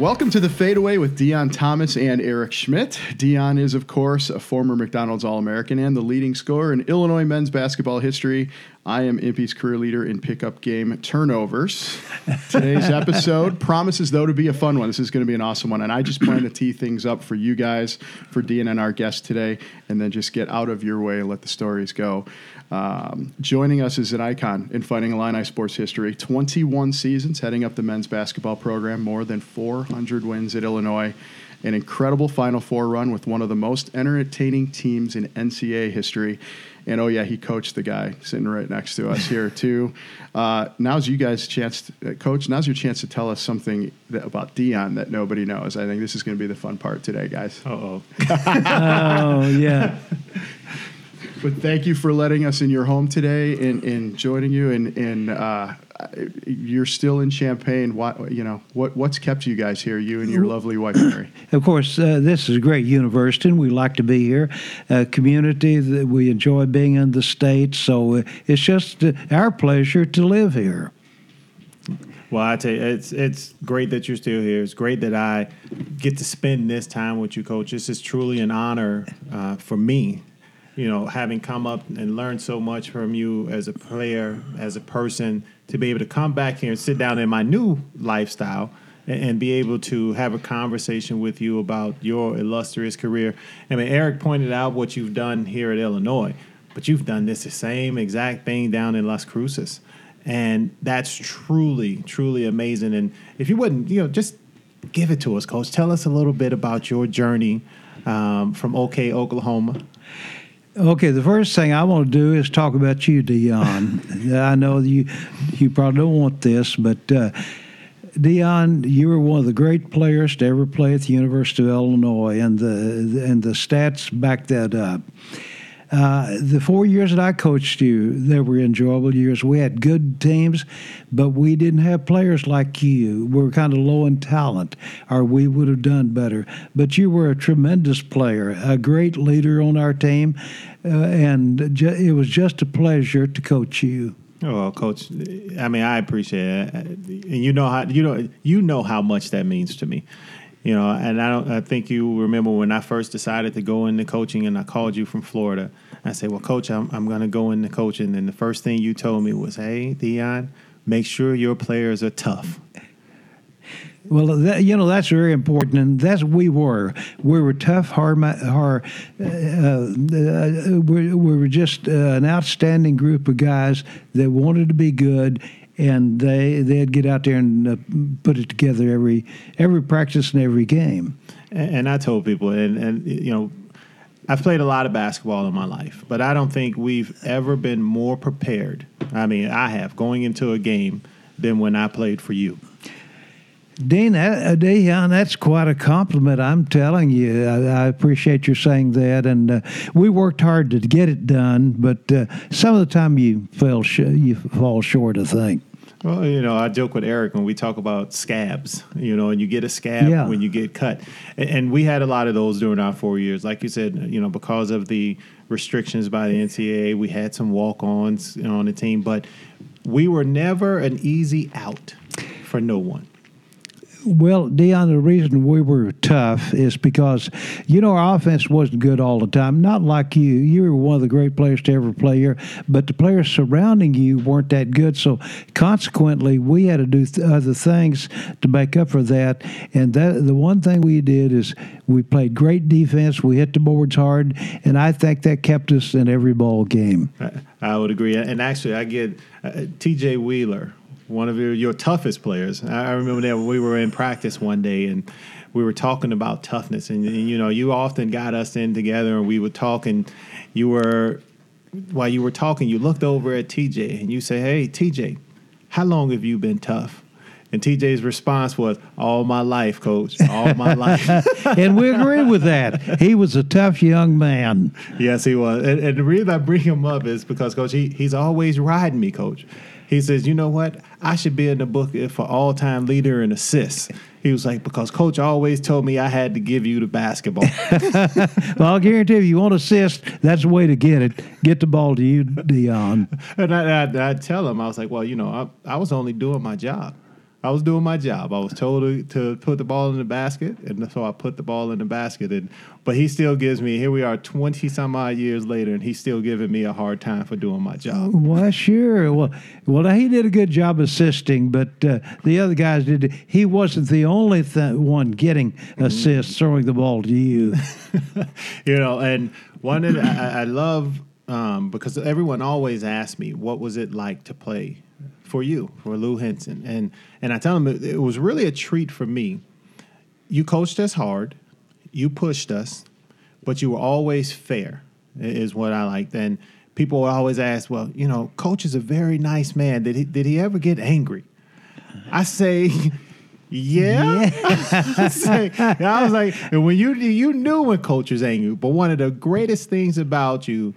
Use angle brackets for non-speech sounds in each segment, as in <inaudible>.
Welcome to the Fadeaway with Deon Thomas and Eric Schmidt. Deon is, of course, a former McDonald's All American and the leading scorer in Illinois men's basketball history. I am IMPE's career leader in pickup game turnovers. Today's <laughs> episode promises, though, to be a fun one. This is going to be an awesome one. And I just plan to tee things up for you guys, for Deon and our guest today, and then just get out of your way and let the stories go. Um, joining us is an icon in Fighting Illini sports history. 21 seasons heading up the men's basketball program, more than 400 wins at Illinois, an incredible Final Four run with one of the most entertaining teams in NCAA history. And oh yeah, he coached the guy sitting right next to us here too. <laughs> Uh, now's you guys' chance, to, uh, coach. Now's your chance to tell us something that, about Deon that nobody knows. I think this is going to be the fun part today, guys. oh. <laughs> Oh yeah. <laughs> But thank you for letting us in your home today and, and joining you. And, and uh, you're still in Champaign. What you know? What what's kept you guys here? You and your lovely wife Mary. Of course, uh, this is a great university, and we like to be here. A community that we enjoy being in the state, so uh, it's just uh, our pleasure to live here. Well, I tell you, it's it's great that you're still here. It's great that I get to spend this time with you, Coach. This is truly an honor uh, for me. You know, having come up and learned so much from you as a player, as a person, to be able to come back here and sit down in my new lifestyle and, and be able to have a conversation with you about your illustrious career. I mean, Eric pointed out what you've done here at Illinois, but you've done this the same exact thing down in Las Cruces. And that's truly, truly amazing. And if you wouldn't, you know, just give it to us, Coach. Tell us a little bit about your journey um, from OK, Oklahoma. Okay, the first thing I want to do is talk about you, Deon. <laughs> I know you you probably don't want this, but uh, Deon, you were one of the great players to ever play at the University of Illinois, and the and the stats back that up. Uh, the four years that I coached you, they were enjoyable years. We had good teams, but we didn't have players like you. We were kind of low in talent, or we would have done better. But you were a tremendous player, a great leader on our team, uh, and ju- it was just a pleasure to coach you. Oh, coach. I mean, I appreciate it, and you know how you know you know how much that means to me. You know, and I don't. I think you remember when I first decided to go into coaching, and I called you from Florida. I said, "Well, coach, I'm I'm going to go into coaching." And the first thing you told me was, "Hey, Deon, make sure your players are tough." Well, that, you know that's very important, and that's we were. We were tough, hard, hard. Uh, uh, we, we were just uh, an outstanding group of guys that wanted to be good, and they they'd get out there and uh, put it together every every practice and every game. And, and I told people, and and you know, I've played a lot of basketball in my life, but I don't think we've ever been more prepared. I mean, I have going into a game than when I played for you. Dean, uh, Deon, that's quite a compliment. I'm telling you, I, I appreciate you saying that. And uh, we worked hard to get it done, but uh, some of the time you fell sh- you fall short. I think. Well, you know, I joke with Eric when we talk about scabs, you know, and you get a scab Yeah. when you get cut. And, and we had a lot of those during our four years. Like you said, you know, because of the restrictions by the NCAA, we had some walk ons on the team, but we were never an easy out for no one. Well, Deon, the reason we were tough is because, you know, our offense wasn't good all the time. Not like you. You were one of the great players to ever play here, but the players surrounding you weren't that good. So, consequently, we had to do th- other things to make up for that. And that the one thing we did is we played great defense. We hit the boards hard, and I think that kept us in every ball game. I, I would agree. And actually, I get uh, TJ Wheeler, one of your, your toughest players. I remember that we were in practice one day and we were talking about toughness. And, and, you know, you often got us in together and we would talk. And you were, while you were talking, you looked over at TJ and you say, Hey, TJ, how long have you been tough? And TJ's response was, All my life, coach, all my <laughs> life. and we agree with that. He was a tough young man. Yes, he was. And, and the reason I bring him up is because, Coach, he, he's always riding me, Coach. He says, you know what? I should be in the book for all time leader in assists. He was like, because Coach always told me I had to give you the basketball. <laughs> Well, I'll guarantee you, you want assist, that's the way to get it. Get the ball to you, Deon. <laughs> and I, I, I tell him, I was like, well, you know, I, I was only doing my job. I was doing my job. I was told to, to put the ball in the basket, and so I put the ball in the basket. And but he still gives me. Here we are, twenty some odd years later, and he's still giving me a hard time for doing my job. Well, sure. Well, well, he did a good job assisting, but uh, the other guys did. He wasn't the only th- one getting assists, throwing the ball to you. <laughs> you know, and one that I, I love um, because everyone always asks me, "What was it like to play for you, for Lou Henson?" And and I tell him it, it was really a treat for me. You coached us hard, you pushed us, but you were always fair. Is what I liked. And people would always ask, "Well, you know, coach is a very nice man. Did he did he ever get angry?" I say. <laughs> Yeah, <laughs> I say- I was like, and when you you knew when coach was angry, but one of the greatest things about you,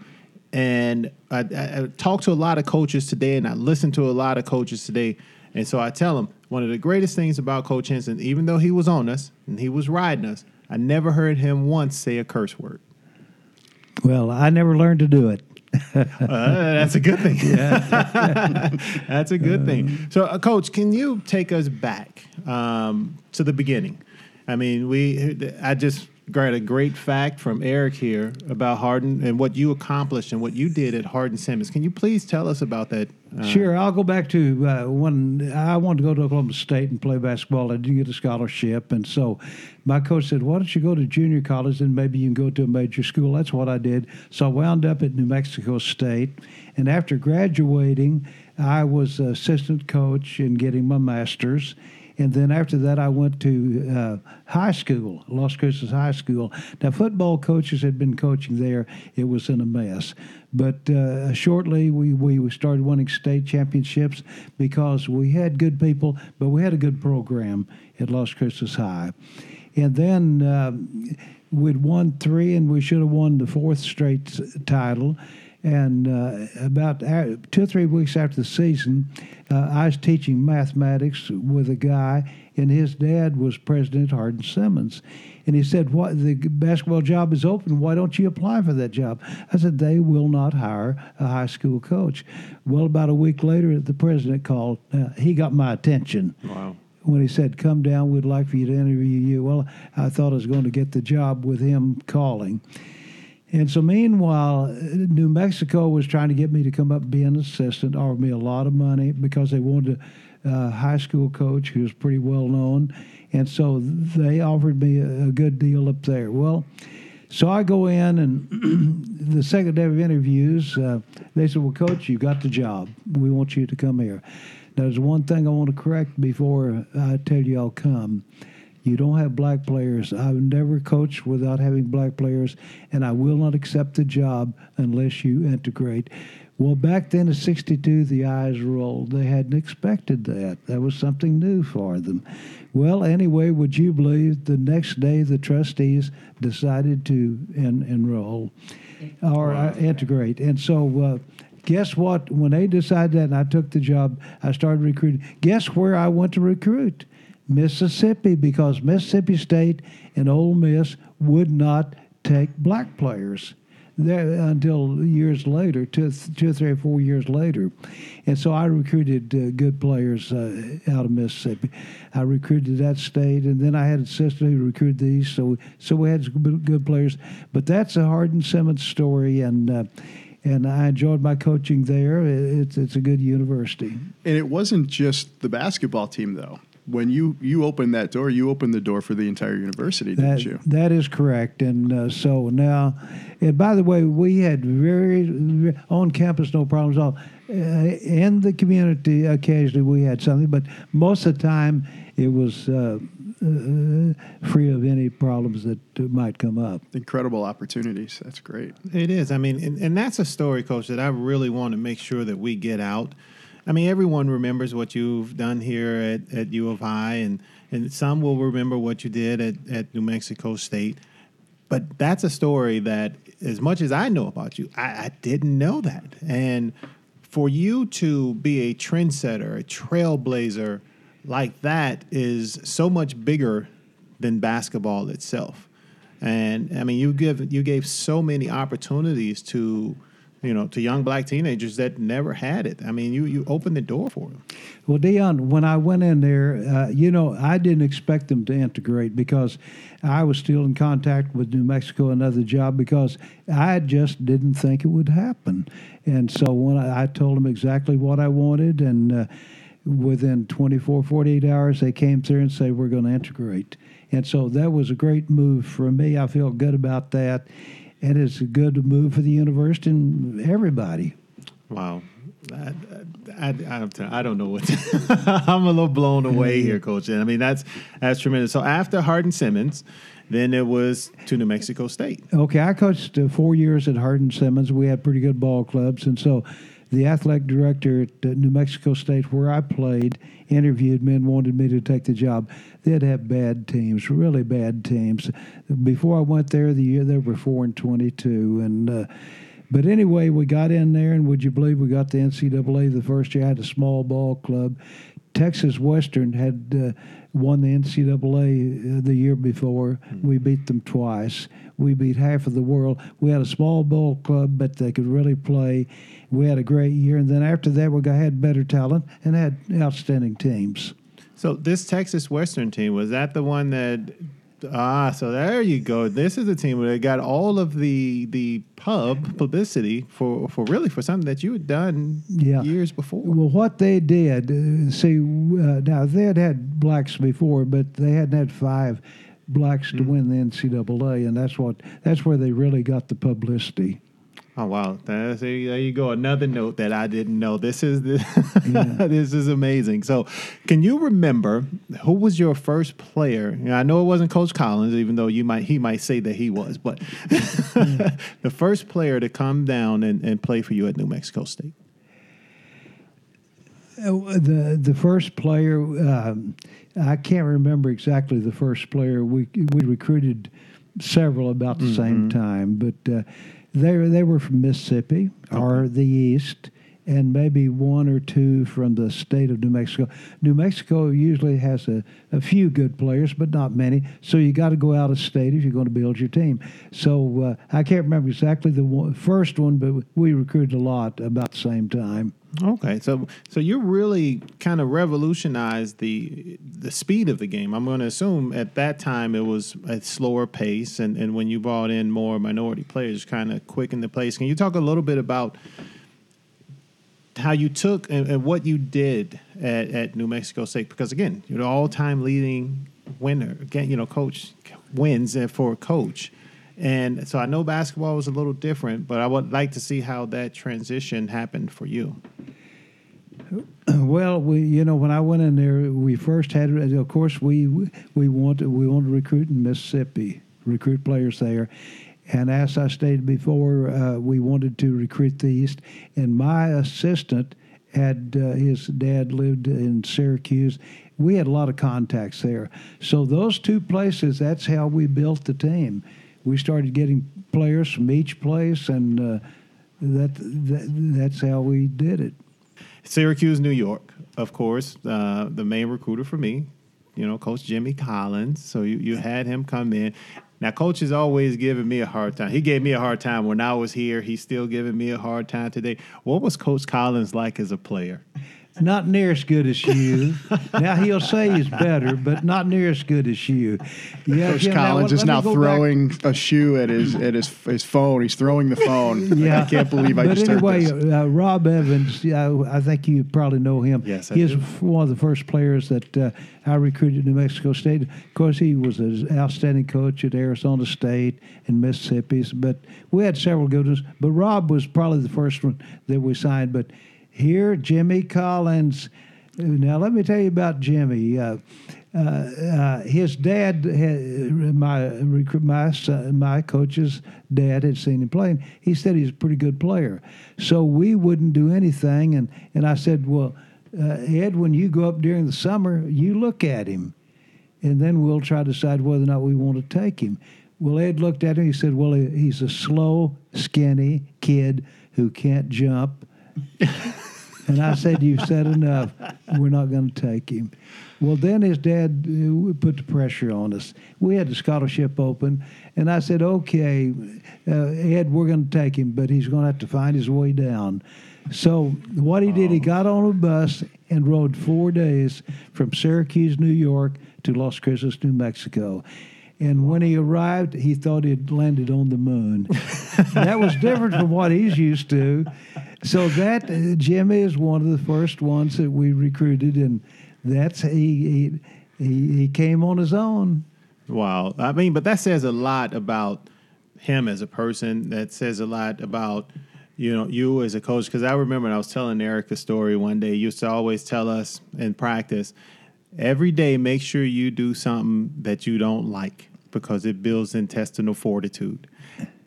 and I, I, I talk to a lot of coaches today, and I listen to a lot of coaches today, and so I tell them one of the greatest things about Coach Henson, even though he was on us and he was riding us, I never heard him once say a curse word. Well, I never learned to do it. <laughs> Uh, that's a good thing. <laughs> <laughs> that's a good thing. So, uh, Coach, can you take us back um, to the beginning? I mean, we. I just got a great fact from Eric here about Hardin and what you accomplished and what you did at Hardin Simmons. Can you please tell us about that? Uh, Sure, I'll go back to uh, when I wanted to go to Oklahoma State and play basketball. I didn't get a scholarship, and so my coach said, "Why don't you go to junior college and maybe you can go to a major school?" That's what I did. So I wound up at New Mexico State, and after graduating, I was assistant coach and getting my master's. And then after that, I went to uh, high school, Las Cruces High School. Now, football coaches had been coaching there. It was in a mess. But uh, shortly, we, we started winning state championships because we had good people, but we had a good program at Las Cruces High. And then um, we'd won three, and we should have won the fourth straight title. And uh, about two or three weeks after the season, uh, I was teaching mathematics with a guy, and his dad was President Hardin Simmons. And he said, "What the basketball job is open? Why don't you apply for that job?" I said, "They will not hire a high school coach." Well, about a week later, the president called. Uh, he got my attention Wow. when he said, "Come down, we'd like for you to interview you." Well, I thought I was going to get the job with him calling. And so, meanwhile, uh, New Mexico was trying to get me to come up and be an assistant, offered me a lot of money because they wanted a high school coach who was pretty well known. And so they offered me a, a good deal up there. Well, so I go in, and <clears throat> the second day of interviews, uh, they said, Well, coach, you got the job. We want you to come here. Now, there's one thing I want to correct before I tell you I'll come. You don't have black players. I've never coached without having black players, and I will not accept the job unless you integrate. Well, back then in 62, the eyes rolled. They hadn't expected that. That was something new for them. Well, anyway, would you believe the next day the trustees decided to en- enroll or uh, integrate? And so, uh, guess what? When they decided that and I took the job, I started recruiting. Guess where I went to recruit? Mississippi, because Mississippi State and Ole Miss would not take black players there until years later, two, two three or four years later. And so I recruited uh, good players uh, out of Mississippi. I recruited that state, and then I had a sister who recruited these. So so we had good players. But that's a Hardin Simmons story, and uh, and I enjoyed my coaching there. It's it's a good university. And it wasn't just the basketball team, though. When you you opened that door, you opened the door for the entire university, didn't you? that is correct. And uh, so now, and by the way, we had very, very on campus no problems at all. Uh, in the community, occasionally we had something, but most of the time it was uh, uh, free of any problems that might come up. Incredible opportunities. That's great. It is. I mean, and, and that's a story, Coach, that I really want to make sure that we get out. I mean, everyone remembers what you've done here at, at U of I, and, and some will remember what you did at, at New Mexico State. But that's a story that, as much as I know about you, I, I didn't know that. And for you to be a trendsetter, a trailblazer like that is so much bigger than basketball itself. And I mean, you give you gave so many opportunities to you know, to young black teenagers that never had it. I mean, you you opened the door for them. Well, Deon, when I went in there, uh, you know, I didn't expect them to integrate because I was still in contact with New Mexico, another job, because I just didn't think it would happen. And so when I, I told them exactly what I wanted, and uh, within 24, 48 hours, they came through and said, We're going to integrate. And so that was a great move for me. I feel good about that. And it's a good move for the university and everybody. Wow. I, I, I, I don't know what to, <laughs> I'm a little blown away here, Coach. And I mean that's that's tremendous. So after Hardin Simmons, then it was to New Mexico State. Okay, I coached uh, four years at Hardin Simmons. We had pretty good ball clubs, and so the athletic director at New Mexico State, where I played, interviewed me and wanted me to take the job. They'd have bad teams, really bad teams. Before I went there, the year they were four and twenty-two, and. Uh, but anyway, we got in there, and would you believe we got the NCAA the first year? I had a small ball club. Texas Western had uh, won the NCAA uh, the year before. Mm-hmm. We beat them twice. We beat half of the world. We had a small ball club, but they could really play. We had a great year, and then after that, we got, had better talent and had outstanding teams. So this Texas Western team was that the one that Ah, so there you go. This is the team where they got all of the the pub publicity for for really for something that you had done yeah. years before. Well, what they did, uh, see, uh, now they had had blacks before, but they hadn't had five blacks mm-hmm. to win the NCAA, and that's what that's where they really got the publicity. Oh wow! That's, there you go. Another note that I didn't know. This is the, yeah. <laughs> this is amazing. So, can you remember who was your first player? I know it wasn't Coach Collins, even though you might he might say that he was, but <laughs> the first player to come down and, and play for you at New Mexico State. Uh, the the first player, um, I can't remember exactly the first player. We we recruited several about the mm-hmm. same time, but. Uh, they they were from Mississippi okay. or the East, and maybe one or two from the state of New Mexico. New Mexico usually has a, a few good players, but not many. So you got to go out of state if you're going to build your team. So uh, I can't remember exactly the one, first one, but we recruited a lot about the same time. Okay, so so you really kind of revolutionized the the speed of the game. I'm going to assume at that time it was a slower pace, and, and when you brought in more minority players, kind of quickened the pace. Can you talk a little bit about how you took and, and what you did at, at New Mexico State? Because again, you're the all time leading winner. Again, you know, coach wins for a coach. And so I know basketball was a little different, but I would like to see how that transition happened for you. Well, we you know when I went in there, we first had of course we we wanted we wanted to recruit in Mississippi, recruit players there, and as I stated before, uh, we wanted to recruit the East, and my assistant had uh, his dad lived in Syracuse. We had a lot of contacts there, so those two places that's how we built the team. We started getting players from each place, and uh, that, that that's how we did it. Syracuse, New York, of course, uh, the main recruiter for me, you know, Coach Jimmy Collins. So you, you had him come in. Now, Coach is always giving me a hard time. He gave me a hard time when I was here. He's still giving me a hard time today. What was Coach Collins like as a player? Not near as good as you. now he'll say he's better, but not near as good as you. Yeah, Coach yeah, Collins now, is now throwing back. a shoe at his at his his phone. He's throwing the phone. yeah, I can't believe I but just anyway, heard this. Uh, Rob Evans, yeah, I think you probably know him. Yes, I he's do. one of the first players that uh, I recruited New Mexico State. Of course, he was an outstanding coach at Arizona State and Mississippi. But we had several good ones. But Rob was probably the first one that we signed. But here, Jimmy Collins. Now, let me tell you about Jimmy. Uh, uh, uh, his dad, had, my my son, my coach's dad, had seen him playing. He said he's a pretty good player. So we wouldn't do anything, and and I said, well, uh, Ed, when you go up during the summer, you look at him, and then we'll try to decide whether or not we want to take him. Well, Ed looked at him. He said, well, he's a slow, skinny kid who can't jump. <laughs> And I said, You've said enough. We're not going to take him. Well, then his dad uh, put the pressure on us. We had the scholarship open, and I said, Okay, uh, Ed, we're going to take him, but he's going to have to find his way down. So what he did, he got on a bus and rode four days from Syracuse, New York, to Las Cruces, New Mexico. And when he arrived, he thought he'd landed on the moon. <laughs> that was different from what he's used to. So that uh, Jimmy is one of the first ones that we recruited, and that's he he he, he came on his own. Wow. I mean, but that says a lot about him as a person. That says a lot about you know you as a coach. Because I remember I was telling Eric a story one day. He used to always tell us in practice every day. Make sure you do something that you don't like because it builds intestinal fortitude.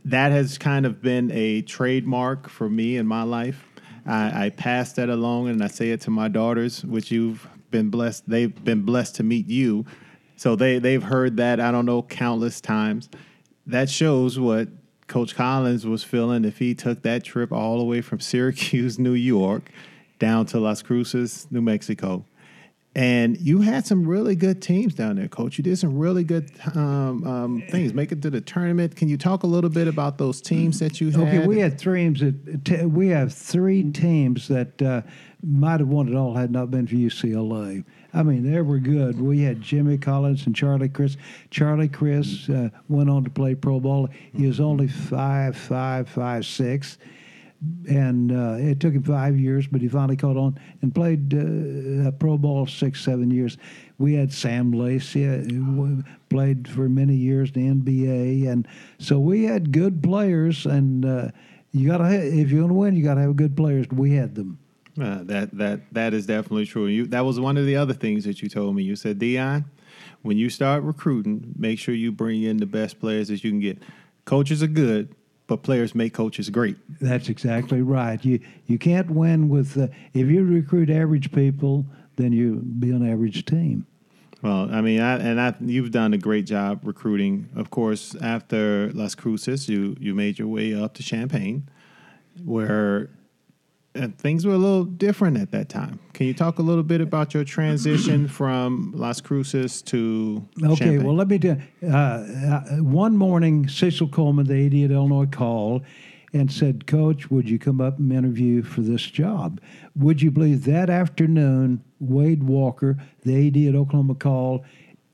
That has kind of been a trademark for me in my life. I, I pass that along and I say it to my daughters, which you've been blessed. They've been blessed to meet you. So they, they've heard that, I don't know, countless times. That shows what Coach Collins was feeling if he took that trip all the way from <laughs> Syracuse, New York, down to Las Cruces, New Mexico. And you had some really good teams down there, Coach. You did some really good um, um, things. Make it to the tournament. Can you talk a little bit about those teams that you had? Okay, we had three teams. That, t- we have three teams that uh, might have won it all had not been for UCLA. I mean, they were good. We had Jimmy Collins and Charlie Criss. Charlie Criss uh, went on to play pro ball. He was only five, five, five, six and uh, it took him five years, but he finally caught on and played uh, pro ball six, seven years. We had Sam Lacey, uh, who played for many years in the NBA, and so we had good players. And uh, you got to, if you're going to win, you got to have good players. We had them. Uh, that that that is definitely true. You that was one of the other things that you told me. You said, Deon, when you start recruiting, make sure you bring in the best players that you can get. Coaches are good, but players make coaches great. That's exactly right. You you can't win with uh, if you recruit average people, then you be an average team. Well, I mean, I, and I, you've done a great job recruiting. Of course, after Las Cruces, you you made your way up to Champaign, where and things were a little different at that time. Can you talk a little bit about your transition <clears throat> from Las Cruces to Okay, Champaign? well, let me tell. Uh, uh, one morning, Cecil Coleman, the AD at Illinois, called and said, Coach, would you come up and interview for this job? Would you believe that afternoon, Wade Walker, the AD at Oklahoma, called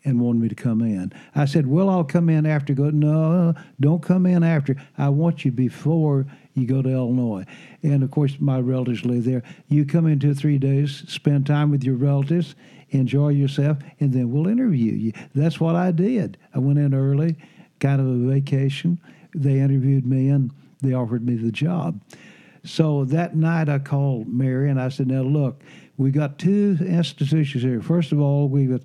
and wanted me to come in. I said, Well, I'll come in after. Go, no, don't come in after. I want you before you go to Illinois. And of course, my relatives live there. You come in two or three days, spend time with your relatives, enjoy yourself, and then we'll interview you. That's what I did. I went in early, kind of a vacation. They interviewed me and they offered me the job. So that night I called Mary and I said, Now look, we got two institutions here. First of all, we got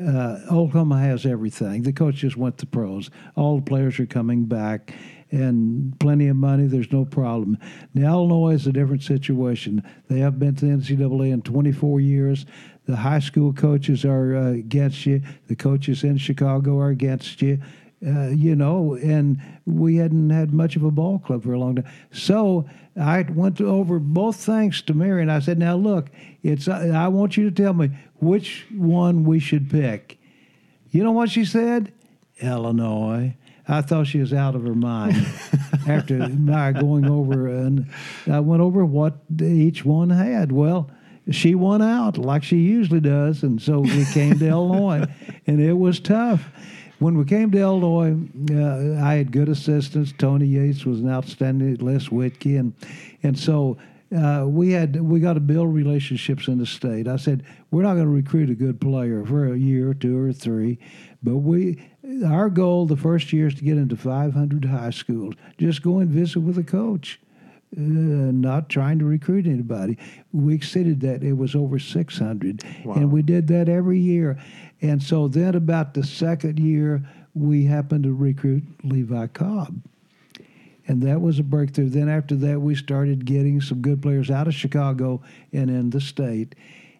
uh, Oklahoma has everything. The coach just went to pros. All the players are coming back and plenty of money. There's no problem. Now, Illinois is a different situation. They have been to the NCAA in 24 years. The high school coaches are uh, against you. The coaches in Chicago are against you. Uh, you know, and we hadn't had much of a ball club for a long time. So I went over both things to Mary, and I said, "Now look, it's I want you to tell me which one we should pick." You know what she said? Illinois. I thought she was out of her mind <laughs> after my going over, and I went over what each one had. Well, she won out like she usually does, and so we came to Illinois, <laughs> and it was tough. When we came to Illinois, uh, I had good assistants. Tony Yates was an outstanding, Les Wothke, and and so uh, we had we got to build relationships in the state. I said we're not going to recruit a good player for a year, two or three, but we our goal the first year is to get into 500 high schools. Just go and visit with a coach. Uh, not trying to recruit anybody. We exceeded that. It was over 600. Wow. And we did that every year. And so then, about the second year, we happened to recruit Levi Cobb. And that was a breakthrough. Then, after that, we started getting some good players out of Chicago and in the state.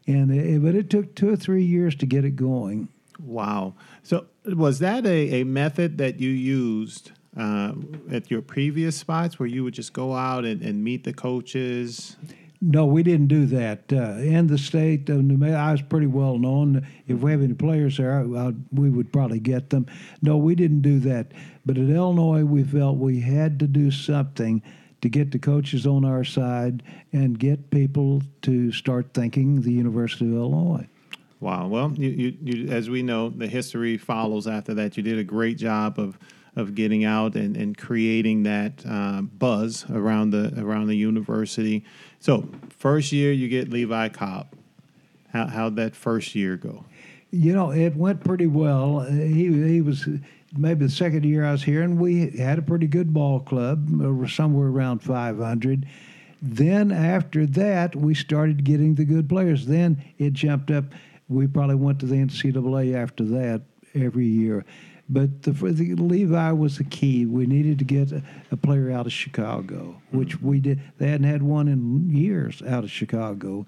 And it, but it took two or three years to get it going. Wow. So was that a, a method that you used uh, at your previous spots where you would just go out and, and meet the coaches? No, we didn't do that. Uh, in the state of New Mexico, I was pretty well known. If we have any players there, I, I, we would probably get them. No, we didn't do that. But at Illinois, we felt we had to do something to get the coaches on our side and get people to start thinking the University of Illinois. Wow. Well, you, you, you, as we know, the history follows after that. You did a great job of of getting out and, and creating that uh, buzz around the around the university. So, first year you get Levi Cobb. How how'd that first year go? You know, it went pretty well. He he was maybe the second year I was here, and we had a pretty good ball club, uh, somewhere around 500. Then after that, we started getting the good players. Then it jumped up. We probably went to the NCAA after that every year. But the, the, Levi was the key. We needed to get a, a player out of Chicago, which mm-hmm. we did. They hadn't had one in years out of Chicago,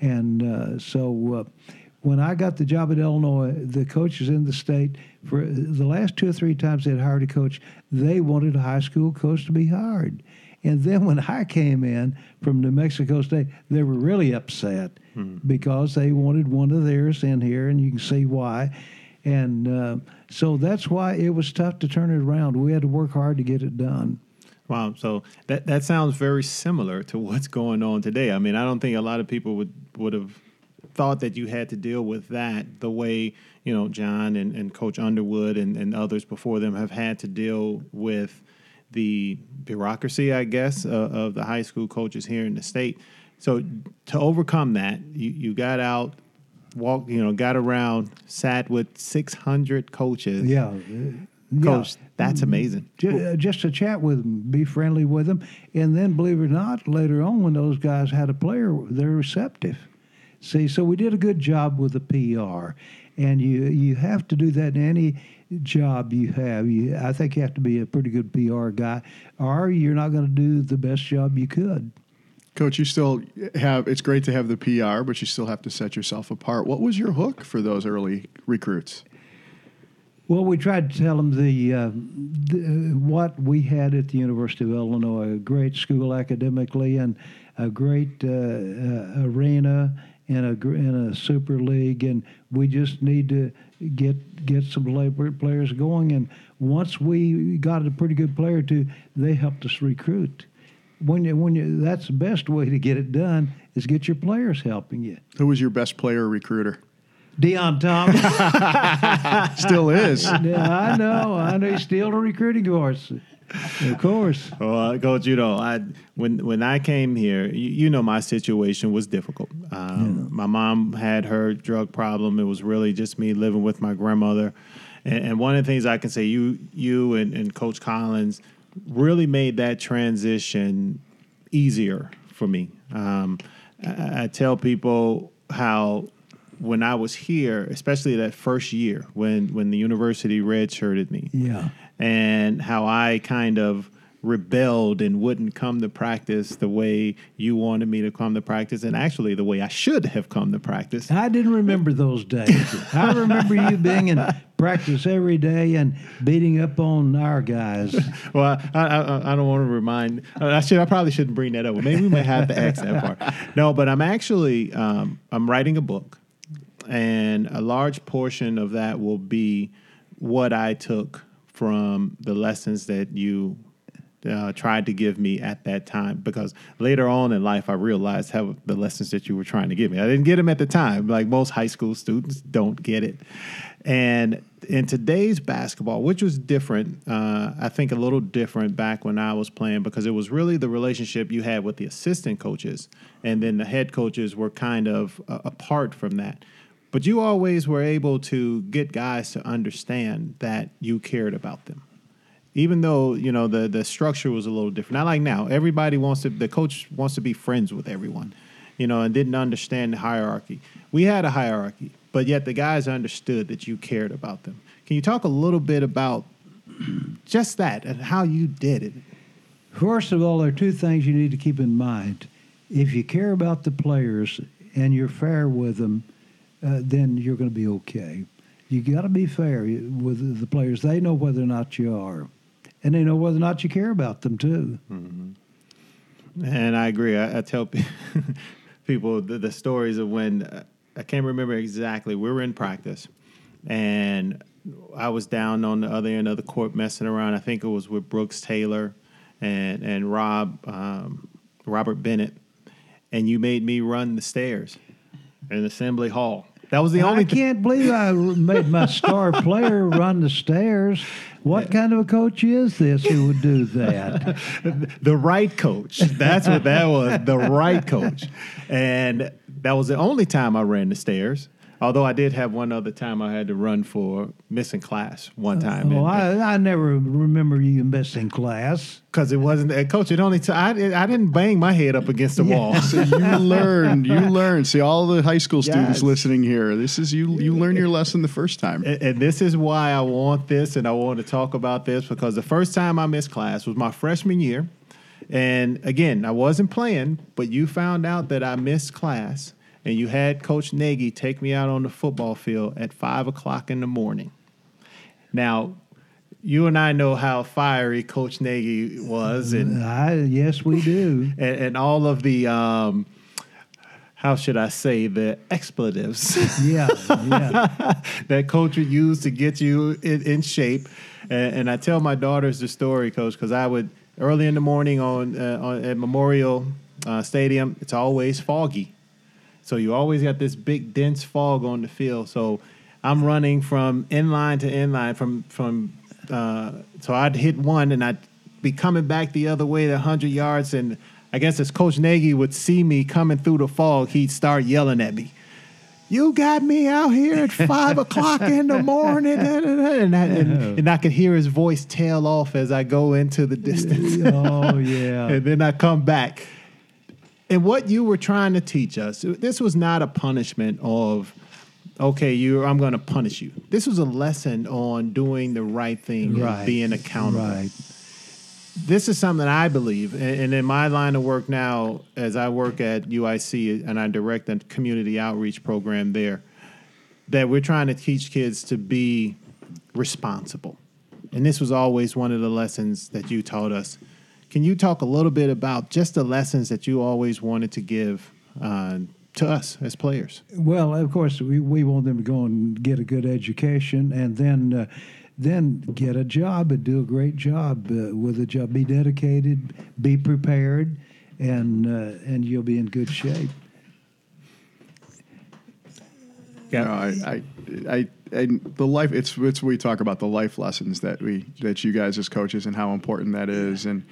and uh, so uh, when I got the job at Illinois, the coaches in the state for the last two or three times they had hired a coach, they wanted a high school coach to be hired. And then when I came in from New Mexico State, they were really upset hmm. because they wanted one of theirs in here, and you can see why. And uh, so that's why it was tough to turn it around. We had to work hard to get it done. Wow. So that that sounds very similar to what's going on today. I mean, I don't think a lot of people would would have thought that you had to deal with that the way you know John and, and Coach Underwood and, and others before them have had to deal with the bureaucracy, I guess, uh, of the high school coaches here in the state. So to overcome that, you, you got out walked, you know, got around, sat with 600 coaches. Yeah. Coach, yeah. that's amazing. Just, just, to chat with them, be friendly with them. And then, believe it or not, later on, when those guys had a player, they're receptive. See, so we did a good job with the PR. And you, you have to do that in any job you have. You, I think you have to be a pretty good PR guy, or you're not going to do the best job you could. Coach, you still have it's great to have the PR, but you still have to set yourself apart. What was your hook for those early recruits? Well, we tried to tell them the, uh, the, what we had at the University of Illinois, a great school academically and a great uh, uh, arena and a in a super league, and we just need to get get some players going. And once we got a pretty good player to, they helped us recruit when you when you that's the best way to get it done is get your players helping you. Who was your best player recruiter? Deon Thomas. <laughs> still is. <laughs> Yeah, I know. I know he's still a recruiting horse. <laughs> Of course. Well, Coach, you know, I when when I came here, you, you know, my situation was difficult. Um, yeah. My mom had her drug problem. It was really just me living with my grandmother. And, and one of the things I can say, you you and, and Coach Collins – really made that transition easier for me. Um, I, I, tell people how when I was here, especially that first year when when the university redshirted me, yeah, and how I kind of rebelled and wouldn't come to practice the way you wanted me to come to practice, and actually the way I should have come to practice. I didn't remember those days. I remember you being in practice every day and beating up on our guys. <laughs> well, I, I, I, don't want to remind. I should. I probably shouldn't bring that up. Maybe we might have to X that part. <laughs> No, but I'm actually um, I'm writing a book, and a large portion of that will be what I took from the lessons that you uh, tried to give me at that time because later on in life I realized how the lessons that you were trying to give me. I didn't get them at the time, like most high school students don't get it. And in today's basketball, which was different, uh, I think a little different back when I was playing because it was really the relationship you had with the assistant coaches, and then the head coaches were kind of uh, apart from that. But you always were able to get guys to understand that you cared about them even though you know the the structure was a little different. Not like now, everybody wants to. The coach wants to be friends with everyone, you know, and didn't understand the hierarchy. We had a hierarchy, but yet the guys understood that you cared about them. Can you talk a little bit about <clears throat> just that and how you did it? First of all, there are two things you need to keep in mind. If you care about the players and you're fair with them, uh, then you're going to be okay. You got to be fair with the players. They know whether or not you are and they know whether or not you care about them too. Mm-hmm. And I agree. I, I tell <laughs> people the, the stories of when uh, I can't remember exactly. We were in practice, and I was down on the other end of the court messing around. I think it was with Brooks Taylor and and Rob um, Robert Bennett, and you made me run the stairs in Assembly Hall. That was the only. I can't believe I made my star player <laughs> run the stairs. What kind of a coach is this who would do that? <laughs> the right coach. That's what that was. The right coach. And that was the only time I ran the stairs. Although I did have one other time I had to run for missing class one time. Well, I, I never remember you missing class. Because it wasn't, uh, coach, it only, t- I, I didn't bang my head up against the wall. So you <laughs> learn, you learn. See all the high school students Yes. listening here. This is you. You learn your lesson the first time. And, and this is why I want this and I want to talk about this because the first time I missed class was my freshman year. And again, I wasn't playing, but you found out that I missed class and you had Coach Nagy take me out on the football field at five o'clock in the morning. Now, you and I know how fiery Coach Nagy was and, I, yes, we do. <laughs> and, and all of the, um, how should I say, the expletives. <laughs> Yeah, yeah. <laughs> that coach would use to get you in, in shape. And, and I tell my daughters the story, coach, because I would early in the morning on, uh, on at Memorial uh, Stadium. It's always foggy, so you always got this big dense fog on the field. So I'm running from end inline to end inline from from. Uh, so I'd hit one and I'd be coming back the other way the hundred yards and. I guess as Coach Nagy would see me coming through the fog, he'd start yelling at me you got me out here at <laughs> five o'clock in the morning, da, da, da," and, I, and, and I could hear his voice tail off as I go into the distance. Oh, yeah. <laughs> and then I come back. And what you were trying to teach us, this was not a punishment of, okay, you, I'm going to punish you. This was a lesson on doing the right thing, and being accountable Right. this is something I believe, and and in my line of work now, as I work at UIC and I direct a community outreach program there, that we're trying to teach kids to be responsible. And this was always one of the lessons that you taught us. Can you talk a little bit about just the lessons that you always wanted to give uh, to us as players? Well, of course, we, we want them to go and get a good education and then uh, then get a job and do a great job uh, with a job. Be dedicated, be prepared, and uh, and you'll be in good shape. You know, I, I, I, and the life. It's it's we talk about the life lessons that we that you guys as coaches and how important that is, and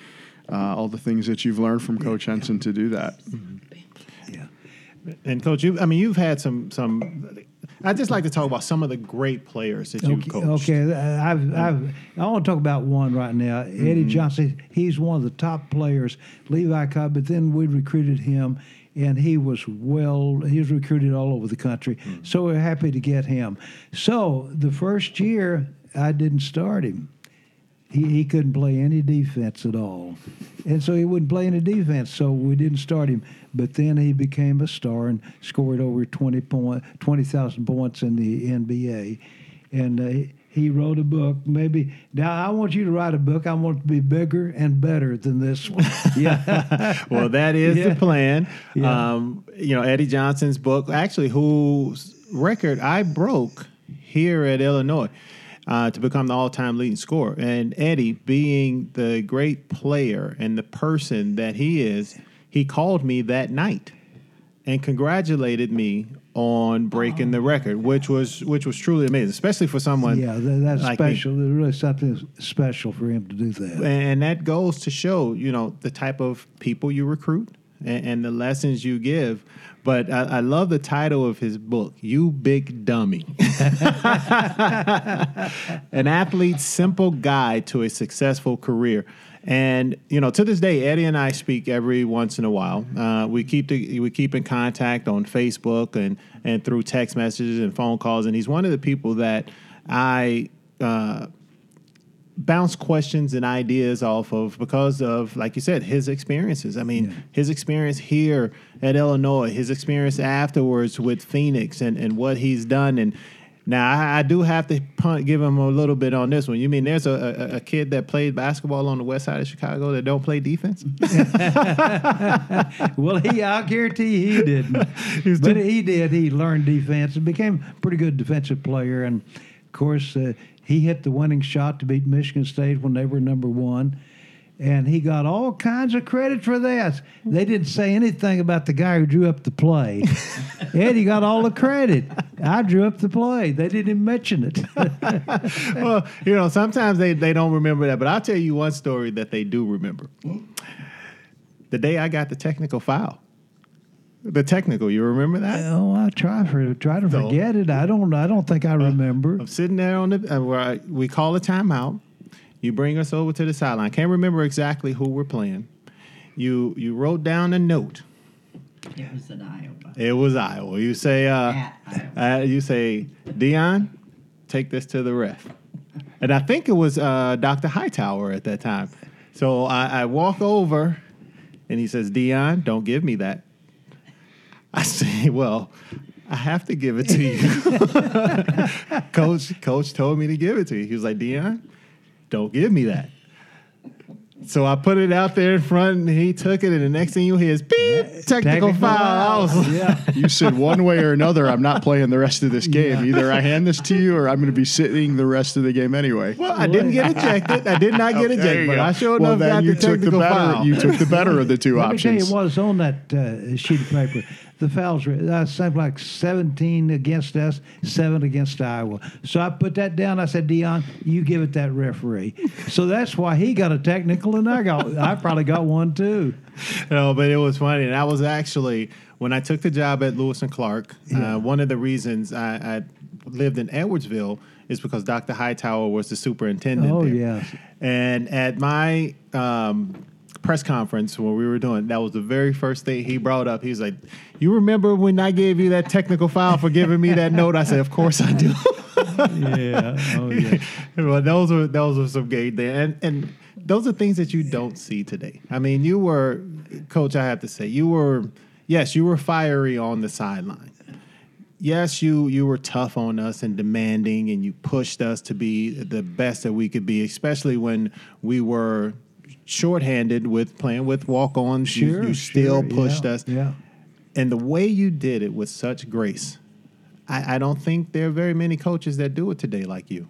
uh, all the things that you've learned from Coach Henson to do that. Yeah. And coach, you I mean you've had some some I'd just like to talk about some of the great players that you've Okay, coached. okay. I've, I've, I want to talk about one right now. Mm-hmm. Eddie Johnson. He's one of the top players. Levi Cobb, but then we recruited him, and he was well. He was recruited all over the country. Mm-hmm. So we're happy to get him. So the first year, I didn't start him. He, he couldn't play any defense at all. And so he wouldn't play any defense, so we didn't start him. But then he became a star and scored over 20 point, 20,000 points in the NBA. And uh, he- he wrote a book. Maybe now I want you to write a book. I want it to be bigger and better than this one. <laughs> yeah. well, that is Yeah. the plan. Yeah. Um, you know, Eddie Johnson's book, actually, whose record I broke here at Illinois uh, to become the all-time leading scorer. And Eddie, being the great player and the person that he is, he called me that night and congratulated me on breaking the record, which was which was truly amazing, especially for someone Yeah, that, that's like me. special. There's really something special for him to do that. and that goes to show you know the type of people you recruit and, and the lessons you give but I, I love the title of his book you big dummy. <laughs> An athlete's simple guide to a successful career. And you know to this day eddie and i speak every once in a while. Uh, we keep the, we keep in contact on facebook and and through text messages and phone calls. And he's one of the people that i uh, bounce questions and ideas off of because of, like you said, his experiences. I mean, Yeah. his experience here at Illinois, his experience afterwards with Phoenix, and, and what he's done. And Now I, I do have to punt, give him a little bit on this one. You mean there's a, a, a kid that played basketball on the west side of Chicago that don't play defense? <laughs> Well, he, I guarantee he didn't. <laughs> was but too- he did. He learned defense and became a pretty good defensive player. And of course, uh, he hit the winning shot to beat Michigan State when they were number one. And he got all kinds of credit for that. They didn't say anything about the guy who drew up the play. <laughs> Eddie got all the credit. I drew up the play. They didn't even mention it. <laughs> well, you know, sometimes they, they don't remember that, but I'll tell you one story that they do remember. The day I got the technical foul. The technical, you remember that? oh, I try for try to So- forget it. I don't. I don't think I remember. I'm sitting there on the uh, where I, we call a timeout. You bring us over to the sideline. Can't remember exactly who we're playing. You you wrote down a note. It was in Iowa. It was Iowa. You say uh, At Iowa. uh you say Deon, take this to the ref. And I think it was uh, Dr. Hightower at that time. So I, I walk over, and he says, "Deon, don't give me that." <laughs> I say, "Well, I have to give it to you." <laughs> coach, coach told me to give it to you. He was like, "Deon, don't give me that." So I put it out there in front, and he took it. And the next thing you hear is beep, technical, Technical foul. I was <laughs> Yeah. You said one way or another, I'm not playing the rest of this game. Either I hand this to you, or I'm going to be sitting the rest of the game anyway. Well, I didn't get ejected. I did not get Okay, ejected, but go. I sure well, enough then got you the took the technical better. foul. You took the better of the two Let me tell you what was on that uh, sheet of paper. The fouls were uh, something like 17 against us, seven against Iowa. So I put that down. I said, Deon, you give it that referee. So that's why he got a technical, and I got, I probably got one too. No, but it was funny. And I was actually when I took the job at Lewis and Clark. Yeah. Uh, one of the reasons I, I lived in Edwardsville is because Dr. Hightower was the superintendent. Oh there. yes, And at my um, press conference when we were doing, that was the very first thing he brought up. He was like, "You remember when I gave you that technical file for giving me that note?" I said, "Of course I do." <laughs> yeah, oh yeah. <laughs> well, those were those were some gay there, and and those are things that you don't see today. I mean, you were, coach. I have to say, you were, yes, you were fiery on the sideline. Yes, you you were tough on us and demanding, and you pushed us to be the best that we could be, especially when we were shorthanded with playing with walk-ons. Sure, you, you still sure, pushed yeah, us, Yeah. and the way you did it with such grace. I, I don't think there are very many coaches that do it today like you.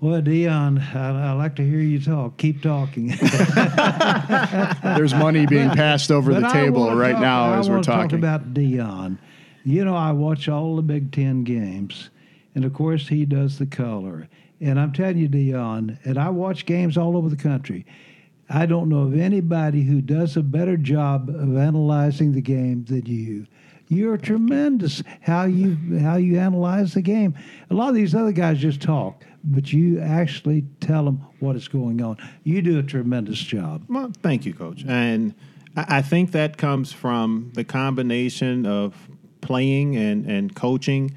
Well, Deon, I, I like to hear you talk. Keep talking. <laughs> There's money <laughs> being passed over But the I table right talk- now I as we're talking. Talk about Deon. You know, I watch all the Big Ten games, and of course, he does the color. And I'm telling you, Deon, and I watch games all over the country. I don't know of anybody who does a better job of analyzing the game than you. You're tremendous how you how you analyze the game. A lot of these other guys just talk, but you actually tell them what is going on. You do a tremendous job. Well, thank you, Coach. And I think that comes from the combination of playing and, and coaching,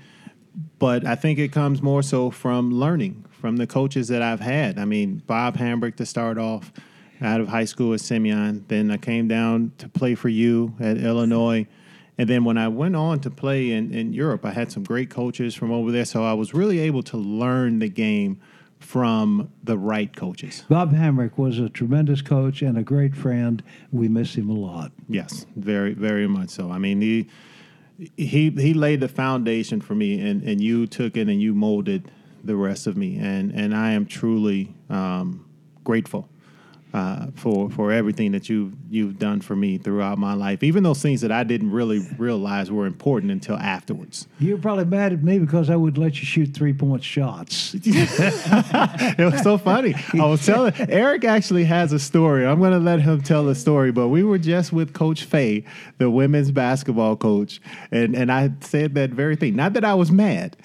but I think it comes more so from learning from the coaches that I've had. I mean, Bob Hambric to start off out of high school at Simeon. Then I came down to play for you at Illinois. And then when I went on to play in, in Europe, I had some great coaches from over there. So I was really able to learn the game from the right coaches. Bob Hambric was a tremendous coach and a great friend. We miss him a lot. Yes, very, very much so. I mean, he he he laid the foundation for me, and, and you took it and you molded the rest of me, and and I am truly um, grateful uh, for for everything that you you've done for me throughout my life, even those things that I didn't really realize were important until afterwards. You're probably mad at me because I would let you shoot three point shots. <laughs> it was so funny. I was telling Eric actually has a story. I'm going to let him tell the story. But we were just with Coach Fahey, the women's basketball coach, and and I said that very thing. Not that I was mad,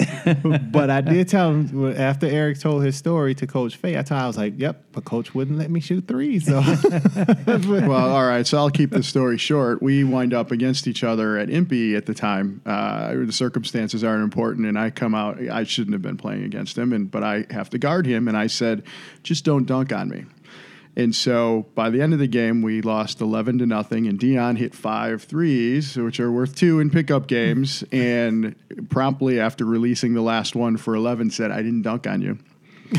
<laughs> but I did tell him after Eric told his story to Coach Fahey. I told him, I was like, "Yep," but Coach wouldn't let me shoot three. So <laughs> well, all right. So I'll keep the story short. We wind up against each other at IMPE at the time. Uh, the circumstances aren't important, and I come out. I shouldn't have been playing against him, and but I have to guard him. And I said, just don't dunk on me. And so by the end of the game, we lost 11 to nothing, and Deon hit five threes, which are worth two in pickup games. and promptly after releasing the last one for 11, said, I didn't dunk on you. <laughs>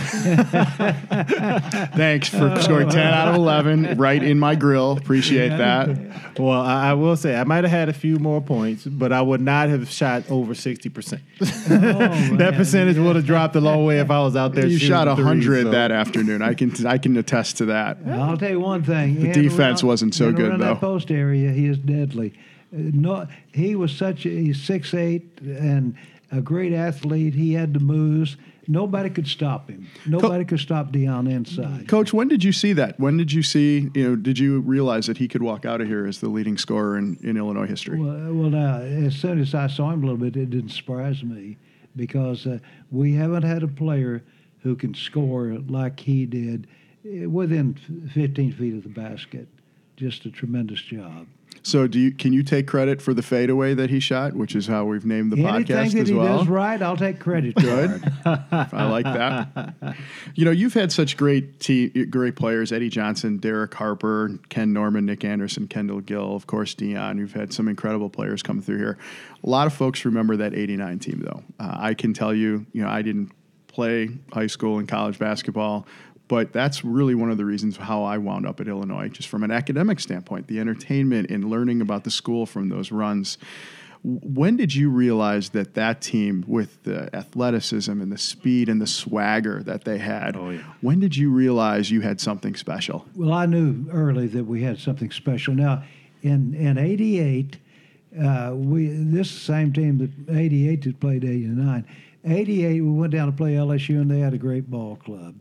Thanks for scoring 10 out of 11 right in my grill. Appreciate that. Well, I, I will say I might have had a few more points, but I would not have shot over sixty percent. <laughs> <laughs> that percentage would have dropped a long way if I was out there. You shooting shot threes, 100 so- that afternoon. I can I can attest to that. I'll tell you one thing. The defense wasn't so good, around though. That post area, he is deadly. Uh, No, he was such a he's six eight and a great athlete. He had the moves. Nobody could stop him. Nobody could stop Deon inside. Coach, when did you see that? When did you see, you know, did you realize that he could walk out of here as the leading scorer in, in Illinois history? Well, well, now as soon as I saw him a little bit, it didn't surprise me because uh, we haven't had a player who can score like he did uh, within 15 feet of the basket. Just a tremendous job. So do you can you take credit for the fadeaway that he shot, which is how we've named the Anything podcast that as he well? does right, I'll take credit. <laughs> Good. I like that. You know, you've had such great te- great players: Eddie Johnson, Derek Harper, Ken Norman, Nick Anderson, Kendall Gill, of course, Deon. You've had some incredible players come through here. A lot of folks remember that '89 team, though. Uh, I can tell you, you know, I didn't play high school and college basketball. But that's really one of the reasons how I wound up at Illinois, just from an academic standpoint, the entertainment and learning about the school from those runs. When did you realize that that team, with the athleticism and the speed and the swagger that they had, Oh, yeah. when did you realize you had something special? Well, I knew early that we had something special. Now, in in '88, uh, we this same team that '88 that played '89. '88, we went down to play LSU, and they had a great ball club.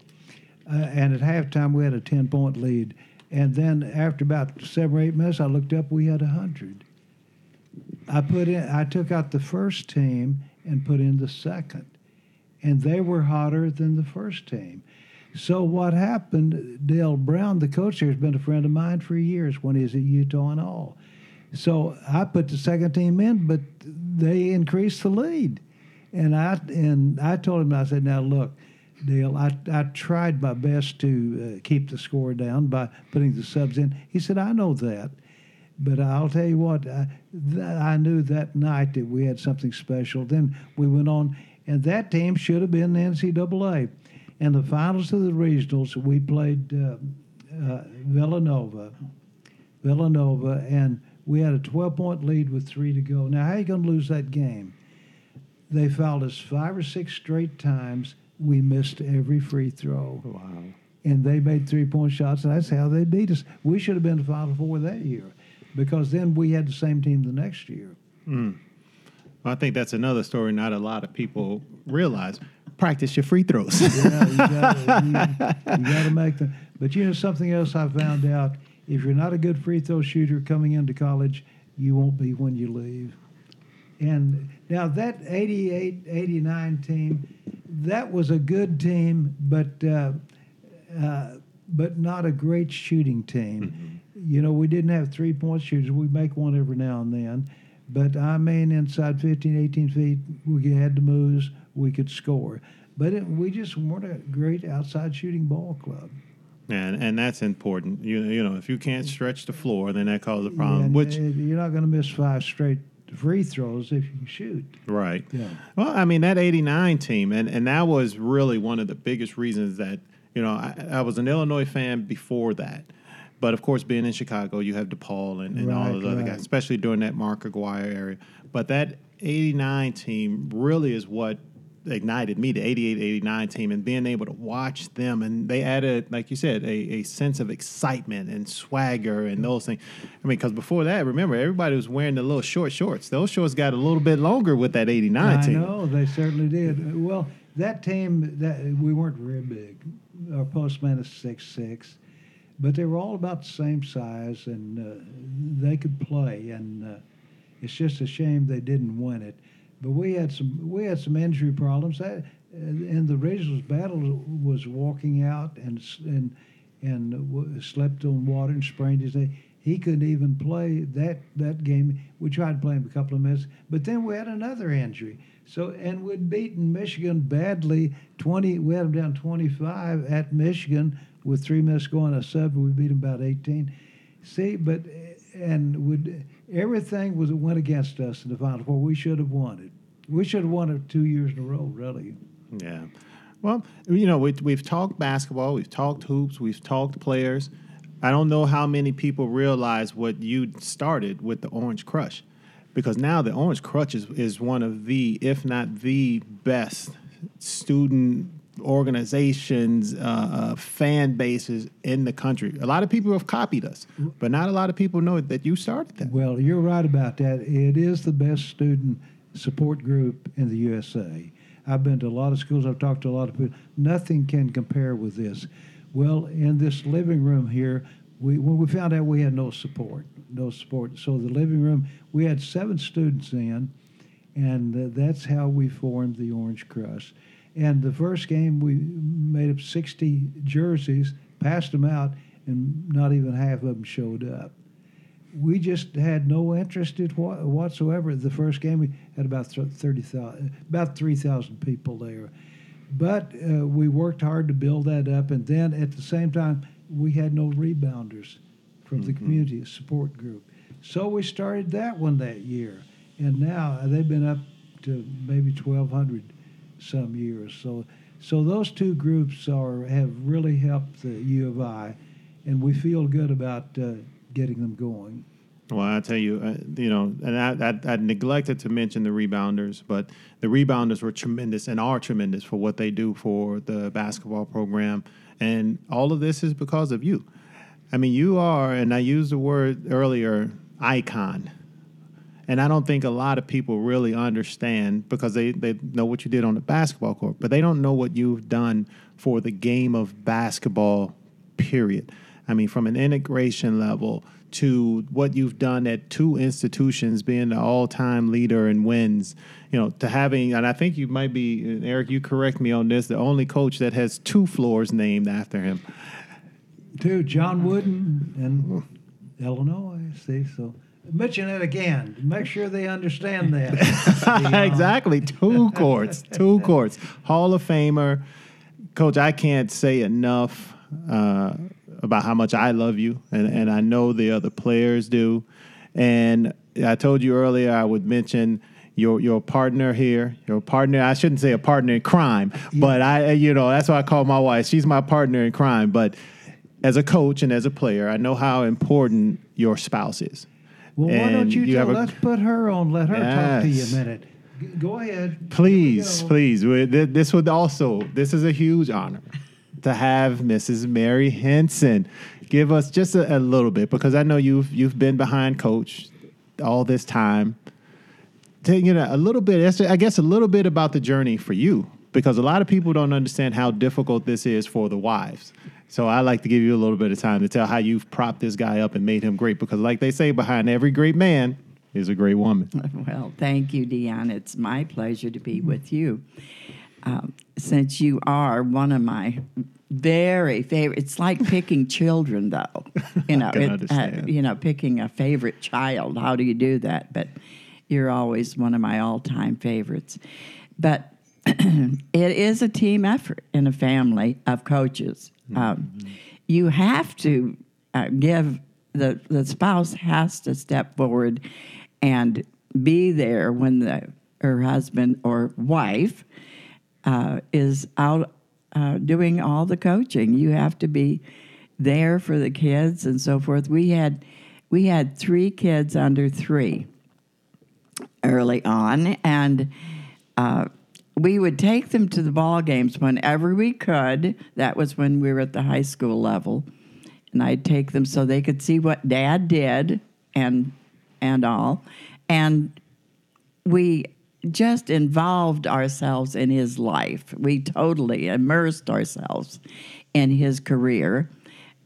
Uh, and at halftime, we had a 10 point lead. And then after about seven or eight minutes, I looked up, we had 100. I put in, I took out the first team and put in the second. And they were hotter than the first team. So what happened, Dale Brown, the coach here, has been a friend of mine for years when he was at Utah and all. So I put the second team in, but they increased the lead. And I and I told him, I said, now look, Dale, I, I tried my best to uh, keep the score down by putting the subs in. He said, I know that. But I'll tell you what, I, th- I knew that night that we had something special. Then we went on, and that team should have been the NCAA. In the finals of the regionals, we played uh, uh, Villanova, Villanova, and we had a 12 point lead with three to go. Now, how are you going to lose that game? They fouled us five or six straight times. We missed every free throw. Wow. And they made three point shots, and that's how they beat us. We should have been the Final Four that year because then we had the same team the next year. Hmm. I think that's another story not a lot of people realize. Practice your free throws. Yeah, you got <laughs> you, to make them. But you know something else I found out: if you're not a good free throw shooter coming into college, you won't be when you leave. And now that 88, 89 team, that was a good team, but uh, uh, but not a great shooting team. You know, we didn't have three point shooters. We make one every now and then. But I mean, inside 15, 18 feet, we had the moves, we could score. But it, we just weren't a great outside shooting ball club. and and that's important. You you know, if you can't stretch the floor, then that causes a problem. And, which you're not going to miss five straight free throws if you can shoot. Right. Yeah. Well, I mean that '89 team, and and that was really one of the biggest reasons that you know I, I was an Illinois fan before that, but of course being in Chicago, you have DePaul and, and all Right, those other right. guys, especially during that Mark Aguirre area. But that '89 team really is what ignited me, the 88 89 team, and being able to watch them. And they added, like you said, a, a sense of excitement and swagger and those things. I mean, because before that, remember, everybody was wearing the little short shorts. Those shorts got a little bit longer with that 89 I team. know they certainly did. Well, that team that we weren't very big. Our postman is six six, but they were all about the same size and uh, they could play. And uh, it's just a shame they didn't win it. But we had some we had some injury problems. That, uh, and the regionals Battle was walking out and and and slept on water and sprained his knee. He couldn't even play that that game. We tried to play him a couple of minutes, but then we had another injury. So and we'd beaten Michigan badly. Twenty, we had them down twenty five at Michigan with three minutes going a sub. We beat them about 18. See, but and would everything was went against us in the final four. We should have won it. We should have won it two years in a row, really. Yeah. Well, you know, we, we've talked basketball, we've talked hoops, we've talked players. I don't know how many people realize what you started with the Orange Crush, because now the Orange Crush is, is one of the, if not the best student organizations, uh, uh, fan bases in the country. A lot of people have copied us, but not a lot of people know that you started that. Well, you're right about that. It is the best student support group in the USA. I've been to a lot of schools. I've talked to a lot of people. Nothing can compare with this. Well, in this living room here, we when we found out we had no support, no support. So the living room, we had seven students in, and that's how we formed the Orange Crush. And the first game, we made up 60 jerseys, passed them out, and not even half of them showed up we just had no interest in whatsoever. The first game we had about thirty thousand, about three thousand people there, but uh, we worked hard to build that up. And then at the same time, we had no rebounders from mm-hmm. the community support group, so we started that one that year. And now they've been up to maybe twelve hundred some years. So, so those two groups are have really helped the U of I, and we feel good about. Uh, getting them going. Well, I tell you, uh, you know, and I, I, I, neglected to mention the rebounders, but the rebounders were tremendous and are tremendous for what they do for the basketball program, and all of this is because of you. I mean, you are, and I used the word earlier, icon. And I don't think a lot of people really understand because they, they know what you did on the basketball court, but they don't know what you've done for the game of basketball, period. I mean, from an integration level to what you've done at two institutions, being the all-time leader in wins, you know, to having, and I think you might be, Eric, you correct me on this, the only coach that has two floors named after him. Two, John Wooden and Illinois. See, so mention it again. Make sure they understand that. <laughs> exactly, two courts, two courts. Hall of Famer, Coach. I can't say enough. Uh, about how much I love you, and, and I know the other players do. And I told you earlier I would mention your your partner here, your partner. I shouldn't say a partner in crime, yeah. but I you know that's why I call my wife. She's my partner in crime. But as a coach and as a player, I know how important your spouse is. Well, and why don't you, you tell? A, let's put her on. Let her yes. talk to you a minute. Go ahead. Please, please. This would also. This is a huge honor to have Mrs. Mary Henson. Give us just a, a little bit because I know you've you've been behind Coach all this time. To, you know, a little bit. I guess a little bit about the journey for you because a lot of people don't understand how difficult this is for the wives. So I like to give you a little bit of time to tell how you've propped this guy up and made him great because, like they say, behind every great man is a great woman. <laughs> Well, thank you, Deon. It's my pleasure to be with you. Um, since you are one of my very favorite. It's like <laughs> picking children, though. You know, it, uh, you know, picking a favorite child. How do you do that? But you're always one of my all-time favorites. But <clears throat> it is a team effort in a family of coaches. Mm-hmm. Um, you have to uh, give the the spouse has to step forward and be there when the her husband or wife uh, is out uh, doing all the coaching. You have to be there for the kids and so forth. We had we had three kids under three early on, and uh, we would take them to the ball games whenever we could. That was when we were at the high school level, and I'd take them so they could see what Dad did and and all, and we just involved ourselves in his life. We totally immersed ourselves in his career.